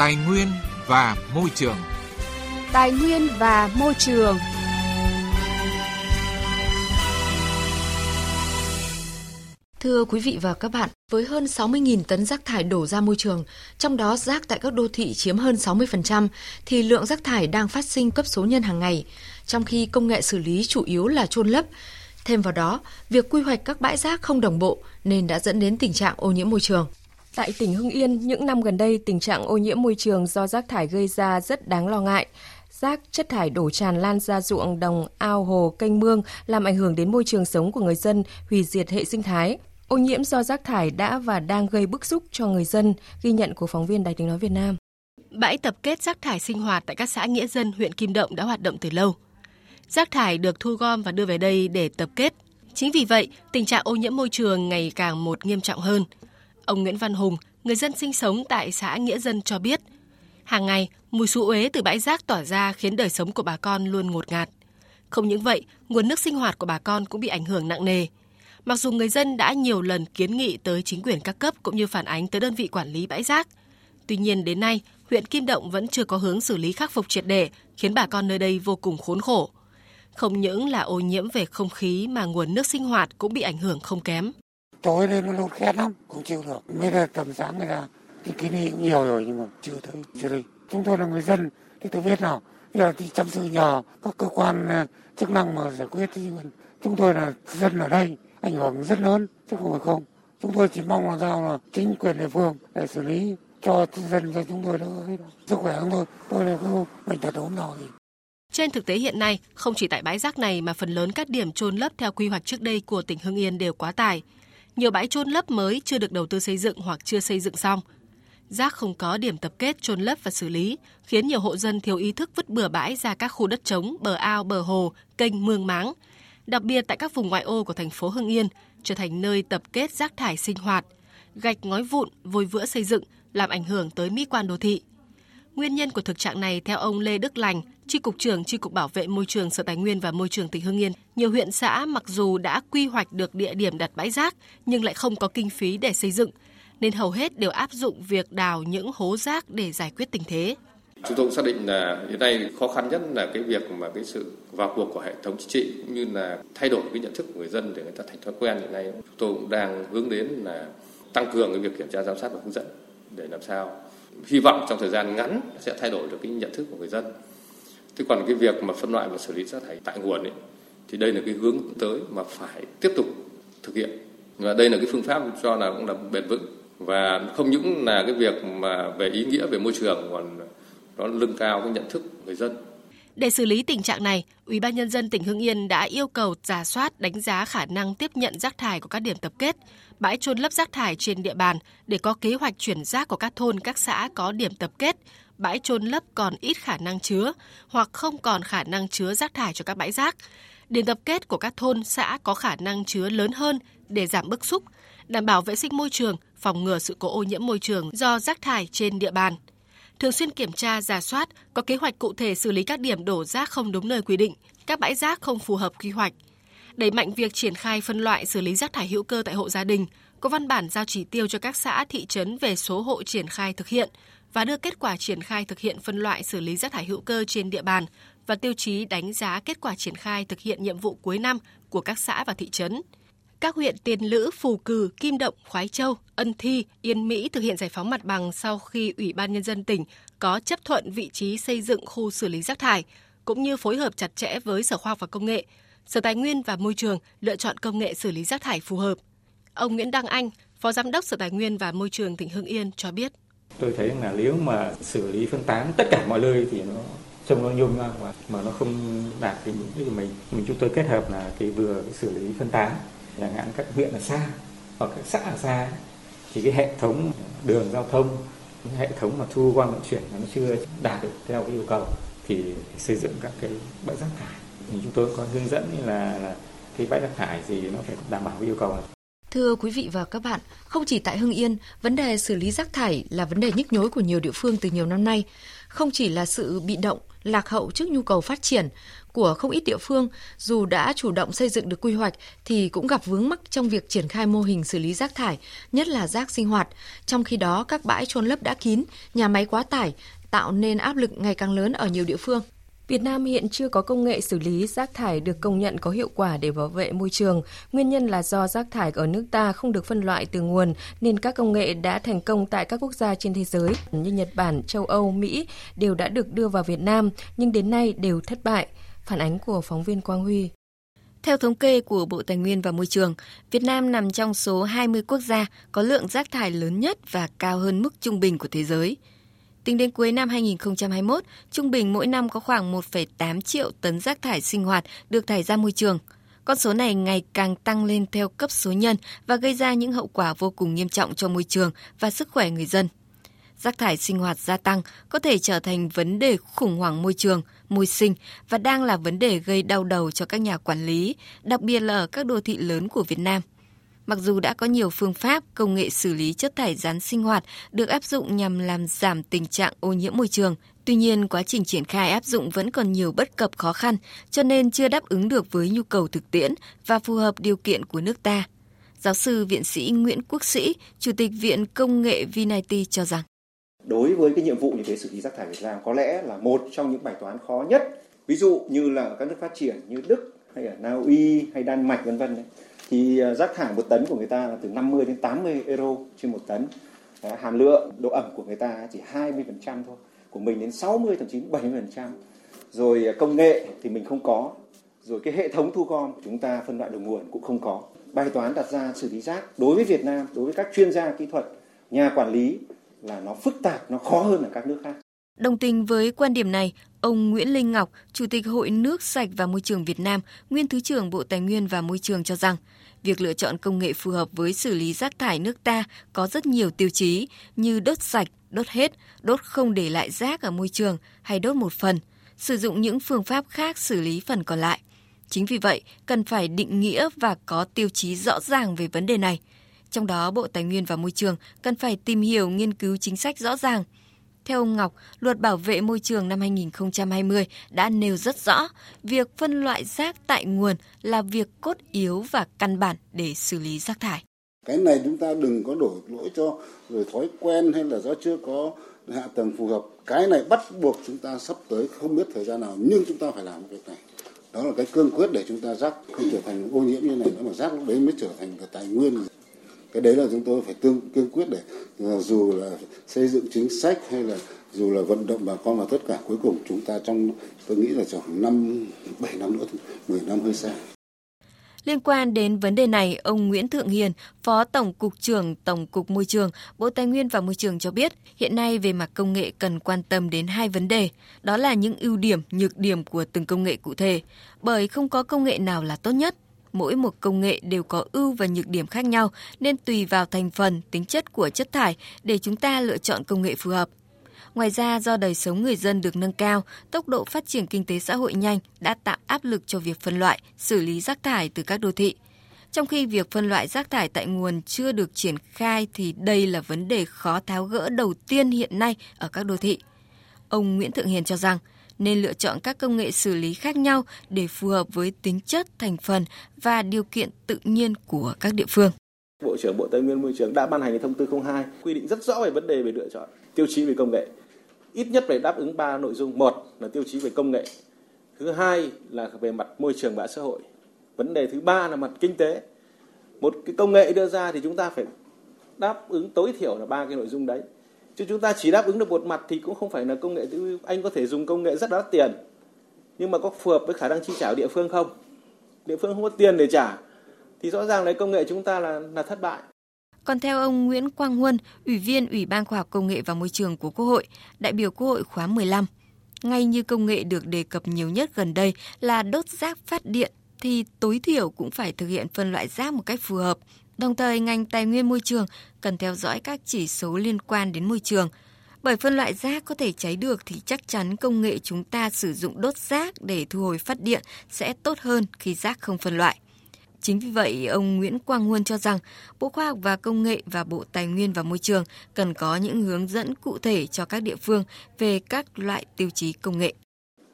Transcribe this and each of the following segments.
Tài nguyên và môi trường. Tài nguyên và môi trường. Thưa quý vị và các bạn, với hơn 60.000 tấn rác thải đổ ra môi trường, trong đó rác tại các đô thị chiếm hơn 60%, thì lượng rác thải đang phát sinh cấp số nhân hàng ngày, trong khi công nghệ xử lý chủ yếu là chôn lấp. Thêm vào đó, việc quy hoạch các bãi rác không đồng bộ nên đã dẫn đến tình trạng ô nhiễm môi trường. Tại tỉnh Hưng Yên, những năm gần đây, tình trạng ô nhiễm môi trường do rác thải gây ra rất đáng lo ngại. Rác, chất thải đổ tràn lan ra ruộng, đồng, ao, hồ, kênh mương, làm ảnh hưởng đến môi trường sống của người dân, hủy diệt hệ sinh thái. Ô nhiễm do rác thải đã và đang gây bức xúc cho người dân, ghi nhận của phóng viên Đài tiếng nói Việt Nam. Bãi tập kết rác thải sinh hoạt tại các xã Nghĩa Dân, huyện Kim Động đã hoạt động từ lâu. Rác thải được thu gom và đưa về đây để tập kết. Chính vì vậy, tình trạng ô nhiễm môi trường ngày càng một nghiêm trọng hơn – Ông Nguyễn Văn Hùng, người dân sinh sống tại xã Nghĩa Dân cho biết, hàng ngày mùi xú uế từ bãi rác tỏa ra khiến đời sống của bà con luôn ngột ngạt. Không những vậy, nguồn nước sinh hoạt của bà con cũng bị ảnh hưởng nặng nề. Mặc dù người dân đã nhiều lần kiến nghị tới chính quyền các cấp cũng như phản ánh tới đơn vị quản lý bãi rác, tuy nhiên đến nay, huyện Kim Động vẫn chưa có hướng xử lý khắc phục triệt để, khiến bà con nơi đây vô cùng khốn khổ. Không những là ô nhiễm về không khí mà nguồn nước sinh hoạt cũng bị ảnh hưởng không kém tối lên nó lột khét lắm không chịu được. Mới là tầm sáng người ta thì cái này cũng nhiều rồi nhưng mà chưa thấy chưa đây chúng tôi là người dân thì tôi biết nào. Bây giờ thì chăm sự nhờ các cơ quan à, chức năng mà giải quyết thì chúng tôi là dân ở đây ảnh hưởng rất lớn chứ không phải không. Chúng tôi chỉ mong là sao là chính quyền địa phương để xử lý cho dân cho chúng tôi đỡ sức khỏe chúng tôi tôi là cứ bệnh tật ốm đau gì trên thực tế hiện nay, không chỉ tại bãi rác này mà phần lớn các điểm trôn lấp theo quy hoạch trước đây của tỉnh Hưng Yên đều quá tải nhiều bãi trôn lấp mới chưa được đầu tư xây dựng hoặc chưa xây dựng xong. Rác không có điểm tập kết trôn lấp và xử lý, khiến nhiều hộ dân thiếu ý thức vứt bừa bãi ra các khu đất trống, bờ ao, bờ hồ, kênh mương máng. Đặc biệt tại các vùng ngoại ô của thành phố Hưng Yên, trở thành nơi tập kết rác thải sinh hoạt, gạch ngói vụn, vôi vữa xây dựng, làm ảnh hưởng tới mỹ quan đô thị. Nguyên nhân của thực trạng này theo ông Lê Đức Lành, Tri cục trưởng Tri cục Bảo vệ môi trường Sở Tài nguyên và Môi trường tỉnh Hưng Yên, nhiều huyện xã mặc dù đã quy hoạch được địa điểm đặt bãi rác nhưng lại không có kinh phí để xây dựng, nên hầu hết đều áp dụng việc đào những hố rác để giải quyết tình thế. Chúng tôi cũng xác định là hiện nay khó khăn nhất là cái việc mà cái sự vào cuộc của hệ thống chính trị cũng như là thay đổi cái nhận thức của người dân để người ta thành thói quen hiện nay chúng tôi cũng đang hướng đến là tăng cường cái việc kiểm tra giám sát và hướng dẫn để làm sao hy vọng trong thời gian ngắn sẽ thay đổi được cái nhận thức của người dân. Thế còn cái việc mà phân loại và xử lý rác thải tại nguồn ấy, thì đây là cái hướng tới mà phải tiếp tục thực hiện. Và đây là cái phương pháp cho là cũng là bền vững và không những là cái việc mà về ý nghĩa về môi trường còn nó nâng cao cái nhận thức người dân. Để xử lý tình trạng này, Ủy ban nhân dân tỉnh Hưng Yên đã yêu cầu giả soát đánh giá khả năng tiếp nhận rác thải của các điểm tập kết, bãi trôn lấp rác thải trên địa bàn để có kế hoạch chuyển rác của các thôn các xã có điểm tập kết, bãi trôn lấp còn ít khả năng chứa hoặc không còn khả năng chứa rác thải cho các bãi rác. Điểm tập kết của các thôn xã có khả năng chứa lớn hơn để giảm bức xúc, đảm bảo vệ sinh môi trường, phòng ngừa sự cố ô nhiễm môi trường do rác thải trên địa bàn thường xuyên kiểm tra, giả soát, có kế hoạch cụ thể xử lý các điểm đổ rác không đúng nơi quy định, các bãi rác không phù hợp quy hoạch. Đẩy mạnh việc triển khai phân loại xử lý rác thải hữu cơ tại hộ gia đình, có văn bản giao chỉ tiêu cho các xã thị trấn về số hộ triển khai thực hiện và đưa kết quả triển khai thực hiện phân loại xử lý rác thải hữu cơ trên địa bàn và tiêu chí đánh giá kết quả triển khai thực hiện nhiệm vụ cuối năm của các xã và thị trấn. Các huyện Tiền Lữ, Phù Cử, Kim Động, Khoái Châu, Ân Thi, Yên Mỹ thực hiện giải phóng mặt bằng sau khi Ủy ban Nhân dân tỉnh có chấp thuận vị trí xây dựng khu xử lý rác thải, cũng như phối hợp chặt chẽ với Sở Khoa học và Công nghệ, Sở Tài nguyên và Môi trường lựa chọn công nghệ xử lý rác thải phù hợp. Ông Nguyễn Đăng Anh, Phó Giám đốc Sở Tài nguyên và Môi trường tỉnh Hưng Yên cho biết. Tôi thấy là nếu mà xử lý phân tán tất cả mọi nơi thì nó trông nó nhung ra mà nó không đạt cái mục đích của mình. Mình chúng tôi kết hợp là cái vừa cái xử lý phân tán chẳng hạn các huyện ở xa hoặc các xã ở xa thì cái hệ thống đường giao thông hệ thống mà thu gom vận chuyển nó chưa đạt được theo cái yêu cầu thì xây dựng các cái bãi rác thải thì chúng tôi có hướng dẫn là, là cái bãi rác thải gì nó phải đảm bảo yêu cầu Thưa quý vị và các bạn, không chỉ tại Hưng Yên, vấn đề xử lý rác thải là vấn đề nhức nhối của nhiều địa phương từ nhiều năm nay. Không chỉ là sự bị động, lạc hậu trước nhu cầu phát triển của không ít địa phương, dù đã chủ động xây dựng được quy hoạch thì cũng gặp vướng mắc trong việc triển khai mô hình xử lý rác thải, nhất là rác sinh hoạt. Trong khi đó, các bãi trôn lấp đã kín, nhà máy quá tải, tạo nên áp lực ngày càng lớn ở nhiều địa phương. Việt Nam hiện chưa có công nghệ xử lý rác thải được công nhận có hiệu quả để bảo vệ môi trường. Nguyên nhân là do rác thải ở nước ta không được phân loại từ nguồn nên các công nghệ đã thành công tại các quốc gia trên thế giới như Nhật Bản, châu Âu, Mỹ đều đã được đưa vào Việt Nam nhưng đến nay đều thất bại. Phản ánh của phóng viên Quang Huy. Theo thống kê của Bộ Tài nguyên và Môi trường, Việt Nam nằm trong số 20 quốc gia có lượng rác thải lớn nhất và cao hơn mức trung bình của thế giới. Tính đến cuối năm 2021, trung bình mỗi năm có khoảng 1,8 triệu tấn rác thải sinh hoạt được thải ra môi trường. Con số này ngày càng tăng lên theo cấp số nhân và gây ra những hậu quả vô cùng nghiêm trọng cho môi trường và sức khỏe người dân. Rác thải sinh hoạt gia tăng có thể trở thành vấn đề khủng hoảng môi trường, môi sinh và đang là vấn đề gây đau đầu cho các nhà quản lý, đặc biệt là ở các đô thị lớn của Việt Nam. Mặc dù đã có nhiều phương pháp, công nghệ xử lý chất thải rắn sinh hoạt được áp dụng nhằm làm giảm tình trạng ô nhiễm môi trường, tuy nhiên quá trình triển khai áp dụng vẫn còn nhiều bất cập khó khăn, cho nên chưa đáp ứng được với nhu cầu thực tiễn và phù hợp điều kiện của nước ta. Giáo sư viện sĩ Nguyễn Quốc Sĩ, Chủ tịch Viện Công nghệ Vinity cho rằng Đối với cái nhiệm vụ như thế xử lý rác thải Việt Nam có lẽ là một trong những bài toán khó nhất. Ví dụ như là các nước phát triển như Đức hay ở Na Uy hay Đan Mạch vân vân thì à, rác thải một tấn của người ta là từ 50 đến 80 euro trên một tấn. Ờ, hàm lượng độ ẩm của người ta chỉ 20% thôi, của mình đến 60 thậm chí 70%. Rồi à, công nghệ thì mình không có, rồi cái hệ thống thu gom của chúng ta phân loại đầu nguồn cũng không có. Bài toán đặt ra xử lý rác đối với Việt Nam, đối với các chuyên gia kỹ thuật, nhà quản lý là nó phức tạp, nó khó hơn ở các nước khác. Đồng tình với quan điểm này, ông Nguyễn Linh Ngọc, Chủ tịch Hội Nước Sạch và Môi trường Việt Nam, nguyên Thứ trưởng Bộ Tài nguyên và Môi trường cho rằng, việc lựa chọn công nghệ phù hợp với xử lý rác thải nước ta có rất nhiều tiêu chí như đốt sạch, đốt hết, đốt không để lại rác ở môi trường hay đốt một phần, sử dụng những phương pháp khác xử lý phần còn lại. Chính vì vậy, cần phải định nghĩa và có tiêu chí rõ ràng về vấn đề này. Trong đó, Bộ Tài nguyên và Môi trường cần phải tìm hiểu nghiên cứu chính sách rõ ràng – theo ông Ngọc, luật bảo vệ môi trường năm 2020 đã nêu rất rõ việc phân loại rác tại nguồn là việc cốt yếu và căn bản để xử lý rác thải. Cái này chúng ta đừng có đổ lỗi cho rồi thói quen hay là do chưa có hạ tầng phù hợp. Cái này bắt buộc chúng ta sắp tới không biết thời gian nào nhưng chúng ta phải làm việc này. Đó là cái cương quyết để chúng ta rác không trở thành ô nhiễm như này nữa mà rác lúc đấy mới trở thành cái tài nguyên cái đấy là chúng tôi phải tương kiên quyết để ờ, dù là xây dựng chính sách hay là dù là vận động bà con và tất cả cuối cùng chúng ta trong tôi nghĩ là khoảng năm bảy năm nữa 10 năm hơi xa. Liên quan đến vấn đề này, ông Nguyễn Thượng Hiền, Phó Tổng cục trưởng Tổng cục Môi trường, Bộ Tài nguyên và Môi trường cho biết, hiện nay về mặt công nghệ cần quan tâm đến hai vấn đề, đó là những ưu điểm, nhược điểm của từng công nghệ cụ thể, bởi không có công nghệ nào là tốt nhất mỗi một công nghệ đều có ưu và nhược điểm khác nhau nên tùy vào thành phần, tính chất của chất thải để chúng ta lựa chọn công nghệ phù hợp. Ngoài ra, do đời sống người dân được nâng cao, tốc độ phát triển kinh tế xã hội nhanh đã tạo áp lực cho việc phân loại, xử lý rác thải từ các đô thị. Trong khi việc phân loại rác thải tại nguồn chưa được triển khai thì đây là vấn đề khó tháo gỡ đầu tiên hiện nay ở các đô thị. Ông Nguyễn Thượng Hiền cho rằng, nên lựa chọn các công nghệ xử lý khác nhau để phù hợp với tính chất, thành phần và điều kiện tự nhiên của các địa phương. Bộ trưởng Bộ Tài nguyên Môi trường đã ban hành thông tư 02 quy định rất rõ về vấn đề về lựa chọn tiêu chí về công nghệ. Ít nhất phải đáp ứng 3 nội dung. Một là tiêu chí về công nghệ. Thứ hai là về mặt môi trường và xã hội. Vấn đề thứ ba là mặt kinh tế. Một cái công nghệ đưa ra thì chúng ta phải đáp ứng tối thiểu là ba cái nội dung đấy chứ chúng ta chỉ đáp ứng được một mặt thì cũng không phải là công nghệ anh có thể dùng công nghệ rất đắt tiền. Nhưng mà có phù hợp với khả năng chi trả của địa phương không? Địa phương không có tiền để trả. Thì rõ ràng là công nghệ chúng ta là là thất bại. Còn theo ông Nguyễn Quang Huân, Ủy viên Ủy ban Khoa học Công nghệ và Môi trường của Quốc hội, đại biểu Quốc hội khóa 15, ngay như công nghệ được đề cập nhiều nhất gần đây là đốt rác phát điện thì tối thiểu cũng phải thực hiện phân loại rác một cách phù hợp, Đồng thời, ngành tài nguyên môi trường cần theo dõi các chỉ số liên quan đến môi trường. Bởi phân loại rác có thể cháy được thì chắc chắn công nghệ chúng ta sử dụng đốt rác để thu hồi phát điện sẽ tốt hơn khi rác không phân loại. Chính vì vậy, ông Nguyễn Quang Huân cho rằng Bộ Khoa học và Công nghệ và Bộ Tài nguyên và Môi trường cần có những hướng dẫn cụ thể cho các địa phương về các loại tiêu chí công nghệ.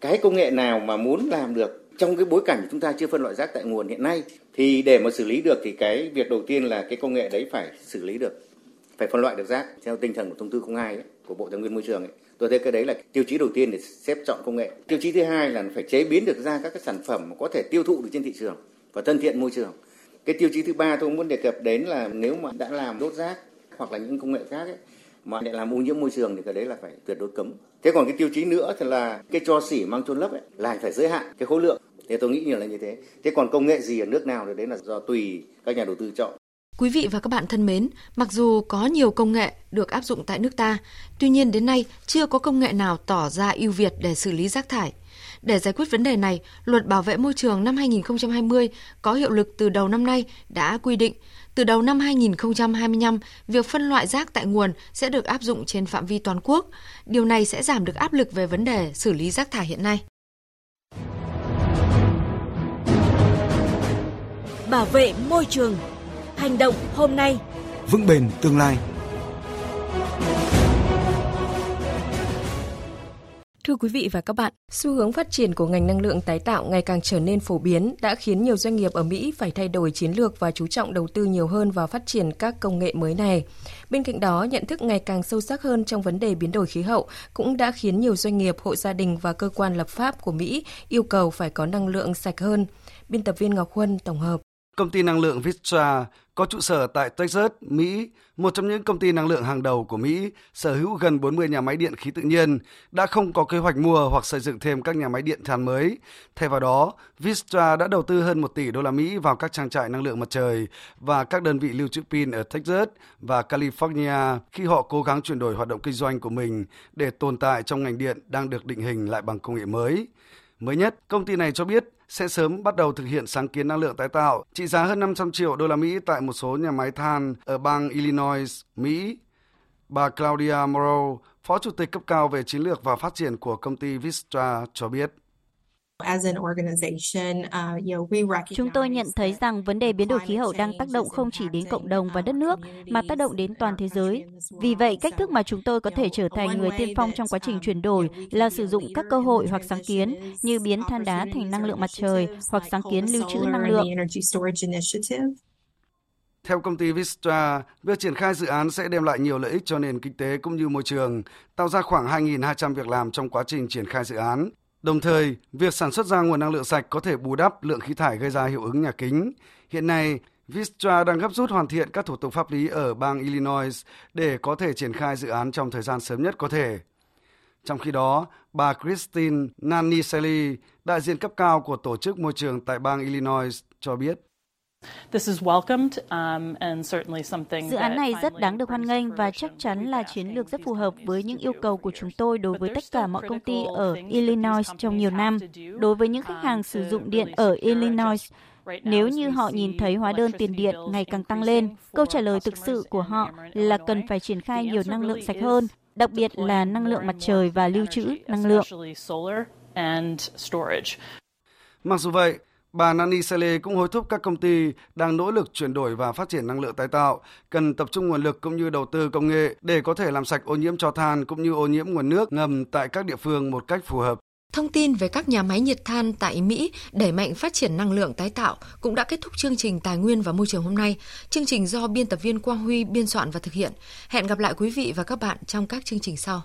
Cái công nghệ nào mà muốn làm được trong cái bối cảnh chúng ta chưa phân loại rác tại nguồn hiện nay thì để mà xử lý được thì cái việc đầu tiên là cái công nghệ đấy phải xử lý được phải phân loại được rác theo tinh thần của thông tư 02 ấy, của Bộ Tài nguyên Môi trường ấy. Tôi thấy cái đấy là tiêu chí đầu tiên để xếp chọn công nghệ. Tiêu chí thứ hai là phải chế biến được ra các cái sản phẩm có thể tiêu thụ được trên thị trường và thân thiện môi trường. Cái tiêu chí thứ ba tôi muốn đề cập đến là nếu mà đã làm đốt rác hoặc là những công nghệ khác ấy, mà để làm ô nhiễm môi trường thì cái đấy là phải tuyệt đối cấm. Thế còn cái tiêu chí nữa thì là cái cho xỉ mang chôn lấp ấy, là phải giới hạn cái khối lượng. Thì tôi nghĩ nhiều là như thế. Thế còn công nghệ gì ở nước nào thì đấy là do tùy các nhà đầu tư chọn. Quý vị và các bạn thân mến, mặc dù có nhiều công nghệ được áp dụng tại nước ta, tuy nhiên đến nay chưa có công nghệ nào tỏ ra ưu việt để xử lý rác thải. Để giải quyết vấn đề này, Luật Bảo vệ môi trường năm 2020 có hiệu lực từ đầu năm nay đã quy định từ đầu năm 2025, việc phân loại rác tại nguồn sẽ được áp dụng trên phạm vi toàn quốc. Điều này sẽ giảm được áp lực về vấn đề xử lý rác thải hiện nay. Bảo vệ môi trường Hành động hôm nay, vững bền tương lai. Thưa quý vị và các bạn, xu hướng phát triển của ngành năng lượng tái tạo ngày càng trở nên phổ biến đã khiến nhiều doanh nghiệp ở Mỹ phải thay đổi chiến lược và chú trọng đầu tư nhiều hơn vào phát triển các công nghệ mới này. Bên cạnh đó, nhận thức ngày càng sâu sắc hơn trong vấn đề biến đổi khí hậu cũng đã khiến nhiều doanh nghiệp, hộ gia đình và cơ quan lập pháp của Mỹ yêu cầu phải có năng lượng sạch hơn. Biên tập viên Ngọc Huân tổng hợp. Công ty năng lượng Vistra có trụ sở tại Texas, Mỹ, một trong những công ty năng lượng hàng đầu của Mỹ, sở hữu gần 40 nhà máy điện khí tự nhiên, đã không có kế hoạch mua hoặc xây dựng thêm các nhà máy điện than mới. Thay vào đó, Vistra đã đầu tư hơn 1 tỷ đô la Mỹ vào các trang trại năng lượng mặt trời và các đơn vị lưu trữ pin ở Texas và California khi họ cố gắng chuyển đổi hoạt động kinh doanh của mình để tồn tại trong ngành điện đang được định hình lại bằng công nghệ mới. Mới nhất, công ty này cho biết sẽ sớm bắt đầu thực hiện sáng kiến năng lượng tái tạo trị giá hơn 500 triệu đô la Mỹ tại một số nhà máy than ở bang Illinois, Mỹ. Bà Claudia Morrow, Phó Chủ tịch cấp cao về chiến lược và phát triển của công ty Vistra cho biết. Uh, Chúng tôi nhận thấy rằng vấn đề biến đổi khí hậu đang tác động không chỉ đến cộng đồng và đất nước mà tác động đến toàn thế giới. Vì vậy, cách thức mà chúng tôi có thể trở thành người tiên phong trong quá trình chuyển đổi là sử dụng các cơ hội hoặc sáng kiến như biến than đá thành năng lượng mặt trời hoặc sáng kiến lưu trữ năng lượng. Theo công ty Vistra, việc triển khai dự án sẽ đem lại nhiều lợi ích cho nền kinh tế cũng như môi trường, tạo ra khoảng 2.200 việc làm trong quá trình triển khai dự án. Đồng thời, việc sản xuất ra nguồn năng lượng sạch có thể bù đắp lượng khí thải gây ra hiệu ứng nhà kính. Hiện nay, Vistra đang gấp rút hoàn thiện các thủ tục pháp lý ở bang Illinois để có thể triển khai dự án trong thời gian sớm nhất có thể. Trong khi đó, bà Christine Naniseli, đại diện cấp cao của Tổ chức Môi trường tại bang Illinois, cho biết. Um, Dự án này rất đáng được hoan nghênh và chắc chắn là chiến lược rất phù hợp với những yêu cầu của chúng tôi đối với tất cả mọi công ty ở Illinois trong nhiều năm. Đối với những khách hàng sử dụng điện ở Illinois, nếu như họ nhìn thấy hóa đơn tiền điện ngày càng tăng lên, câu trả lời thực sự của họ là cần phải triển khai nhiều năng lượng sạch hơn, đặc biệt là năng lượng mặt trời và lưu trữ năng lượng. Mặc dù vậy, Bà Nani Sele cũng hối thúc các công ty đang nỗ lực chuyển đổi và phát triển năng lượng tái tạo, cần tập trung nguồn lực cũng như đầu tư công nghệ để có thể làm sạch ô nhiễm cho than cũng như ô nhiễm nguồn nước ngầm tại các địa phương một cách phù hợp. Thông tin về các nhà máy nhiệt than tại Mỹ đẩy mạnh phát triển năng lượng tái tạo cũng đã kết thúc chương trình Tài nguyên và Môi trường hôm nay. Chương trình do biên tập viên Quang Huy biên soạn và thực hiện. Hẹn gặp lại quý vị và các bạn trong các chương trình sau.